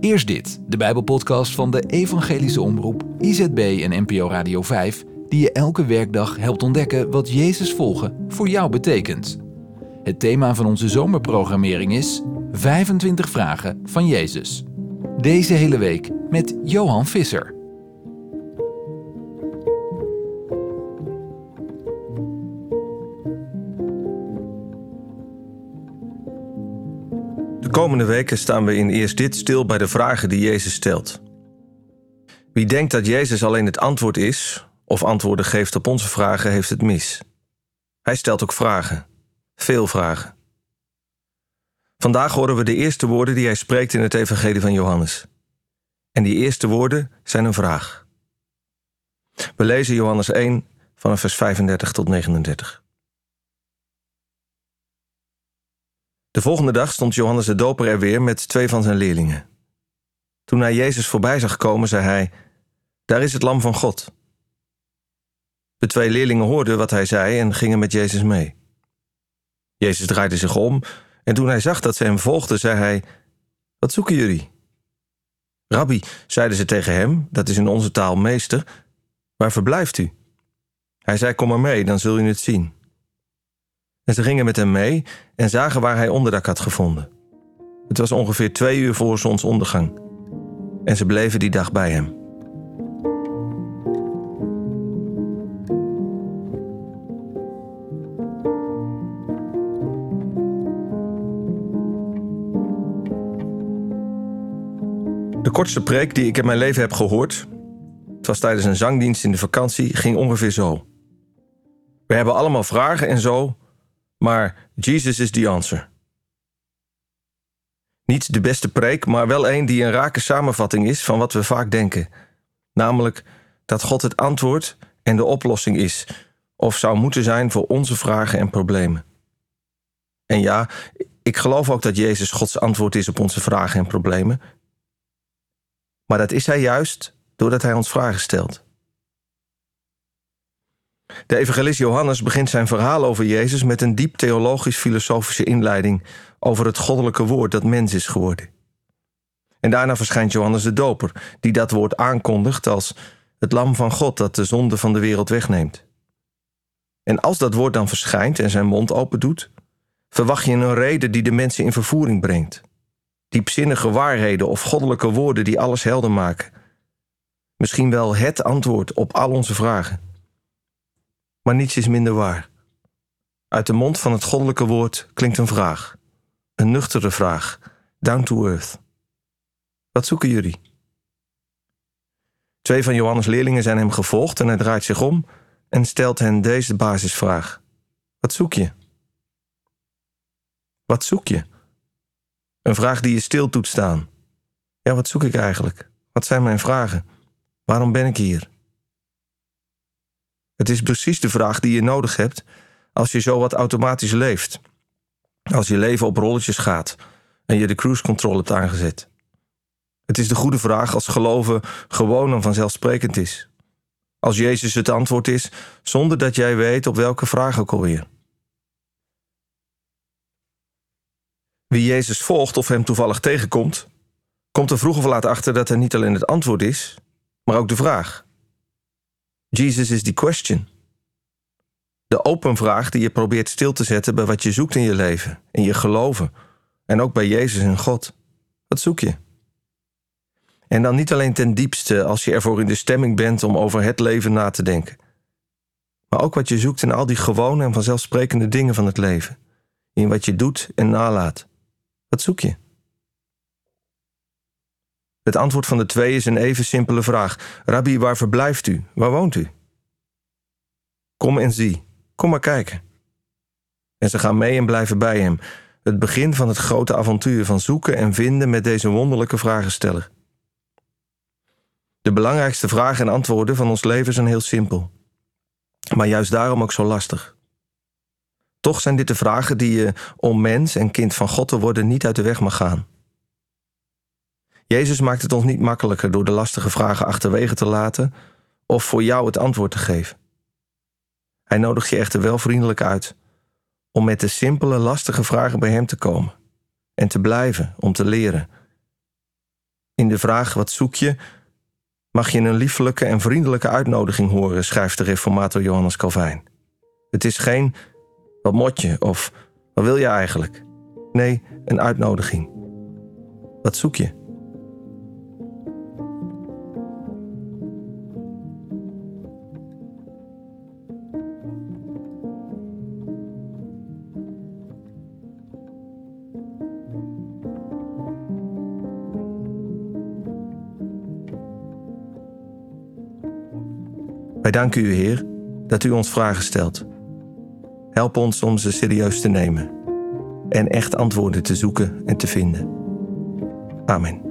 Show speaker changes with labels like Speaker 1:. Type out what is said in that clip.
Speaker 1: Eerst dit, de Bijbelpodcast van de Evangelische Omroep, IZB en NPO Radio 5, die je elke werkdag helpt ontdekken wat Jezus volgen voor jou betekent. Het thema van onze zomerprogrammering is 25 vragen van Jezus. Deze hele week met Johan Visser.
Speaker 2: Komende weken staan we in eerst dit stil bij de vragen die Jezus stelt. Wie denkt dat Jezus alleen het antwoord is, of antwoorden geeft op onze vragen, heeft het mis. Hij stelt ook vragen, veel vragen. Vandaag horen we de eerste woorden die hij spreekt in het Evangelie van Johannes. En die eerste woorden zijn een vraag. We lezen Johannes 1 vanaf vers 35 tot 39. De volgende dag stond Johannes de Doper er weer met twee van zijn leerlingen. Toen hij Jezus voorbij zag komen, zei hij: Daar is het Lam van God. De twee leerlingen hoorden wat hij zei en gingen met Jezus mee. Jezus draaide zich om en toen hij zag dat ze hem volgden, zei hij: Wat zoeken jullie? Rabbi, zeiden ze tegen hem, dat is in onze taal meester, waar verblijft u? Hij zei: Kom maar mee, dan zul je het zien. En ze gingen met hem mee en zagen waar hij onderdak had gevonden. Het was ongeveer twee uur voor zonsondergang. En ze bleven die dag bij hem. De kortste preek die ik in mijn leven heb gehoord, het was tijdens een zangdienst in de vakantie, ging ongeveer zo. We hebben allemaal vragen en zo, maar Jesus is the answer. Niet de beste preek, maar wel een die een rake samenvatting is van wat we vaak denken. Namelijk dat God het antwoord en de oplossing is, of zou moeten zijn voor onze vragen en problemen. En ja, ik geloof ook dat Jezus Gods antwoord is op onze vragen en problemen. Maar dat is Hij juist doordat Hij ons vragen stelt. De evangelist Johannes begint zijn verhaal over Jezus met een diep theologisch-filosofische inleiding over het goddelijke woord dat mens is geworden. En daarna verschijnt Johannes de Doper, die dat woord aankondigt als het lam van God dat de zonde van de wereld wegneemt. En als dat woord dan verschijnt en zijn mond open doet, verwacht je een reden die de mensen in vervoering brengt. Diepzinnige waarheden of goddelijke woorden die alles helder maken. Misschien wel het antwoord op al onze vragen maar niets is minder waar. Uit de mond van het goddelijke woord klinkt een vraag. Een nuchtere vraag, down to earth. Wat zoeken jullie? Twee van Johannes' leerlingen zijn hem gevolgd en hij draait zich om en stelt hen deze basisvraag. Wat zoek je? Wat zoek je? Een vraag die je stil doet staan. Ja, wat zoek ik eigenlijk? Wat zijn mijn vragen? Waarom ben ik hier? Het is precies de vraag die je nodig hebt als je zo wat automatisch leeft. Als je leven op rolletjes gaat en je de cruise control hebt aangezet. Het is de goede vraag als geloven gewoon en vanzelfsprekend is. Als Jezus het antwoord is, zonder dat jij weet op welke vraag ook alweer. Wie Jezus volgt of hem toevallig tegenkomt, komt er vroeg of laat achter dat hij niet alleen het antwoord is, maar ook de vraag. Jesus is the question. De open vraag die je probeert stil te zetten bij wat je zoekt in je leven, in je geloven en ook bij Jezus en God. Wat zoek je? En dan niet alleen ten diepste als je ervoor in de stemming bent om over het leven na te denken, maar ook wat je zoekt in al die gewone en vanzelfsprekende dingen van het leven, in wat je doet en nalaat. Wat zoek je? Het antwoord van de twee is een even simpele vraag. Rabbi, waar verblijft u? Waar woont u? Kom en zie. Kom maar kijken. En ze gaan mee en blijven bij hem. Het begin van het grote avontuur van zoeken en vinden met deze wonderlijke vragensteller. De belangrijkste vragen en antwoorden van ons leven zijn heel simpel. Maar juist daarom ook zo lastig. Toch zijn dit de vragen die je, om mens en kind van God te worden, niet uit de weg mag gaan. Jezus maakt het ons niet makkelijker door de lastige vragen achterwege te laten of voor jou het antwoord te geven. Hij nodigt je echter wel vriendelijk uit om met de simpele, lastige vragen bij Hem te komen en te blijven om te leren. In de vraag wat zoek je, mag je een liefelijke en vriendelijke uitnodiging horen, schrijft de reformator Johannes Calvijn. Het is geen wat mot je of wat wil je eigenlijk? Nee, een uitnodiging. Wat zoek je? Wij danken u, Heer, dat u ons vragen stelt. Help ons om ze serieus te nemen en echt antwoorden te zoeken en te vinden. Amen.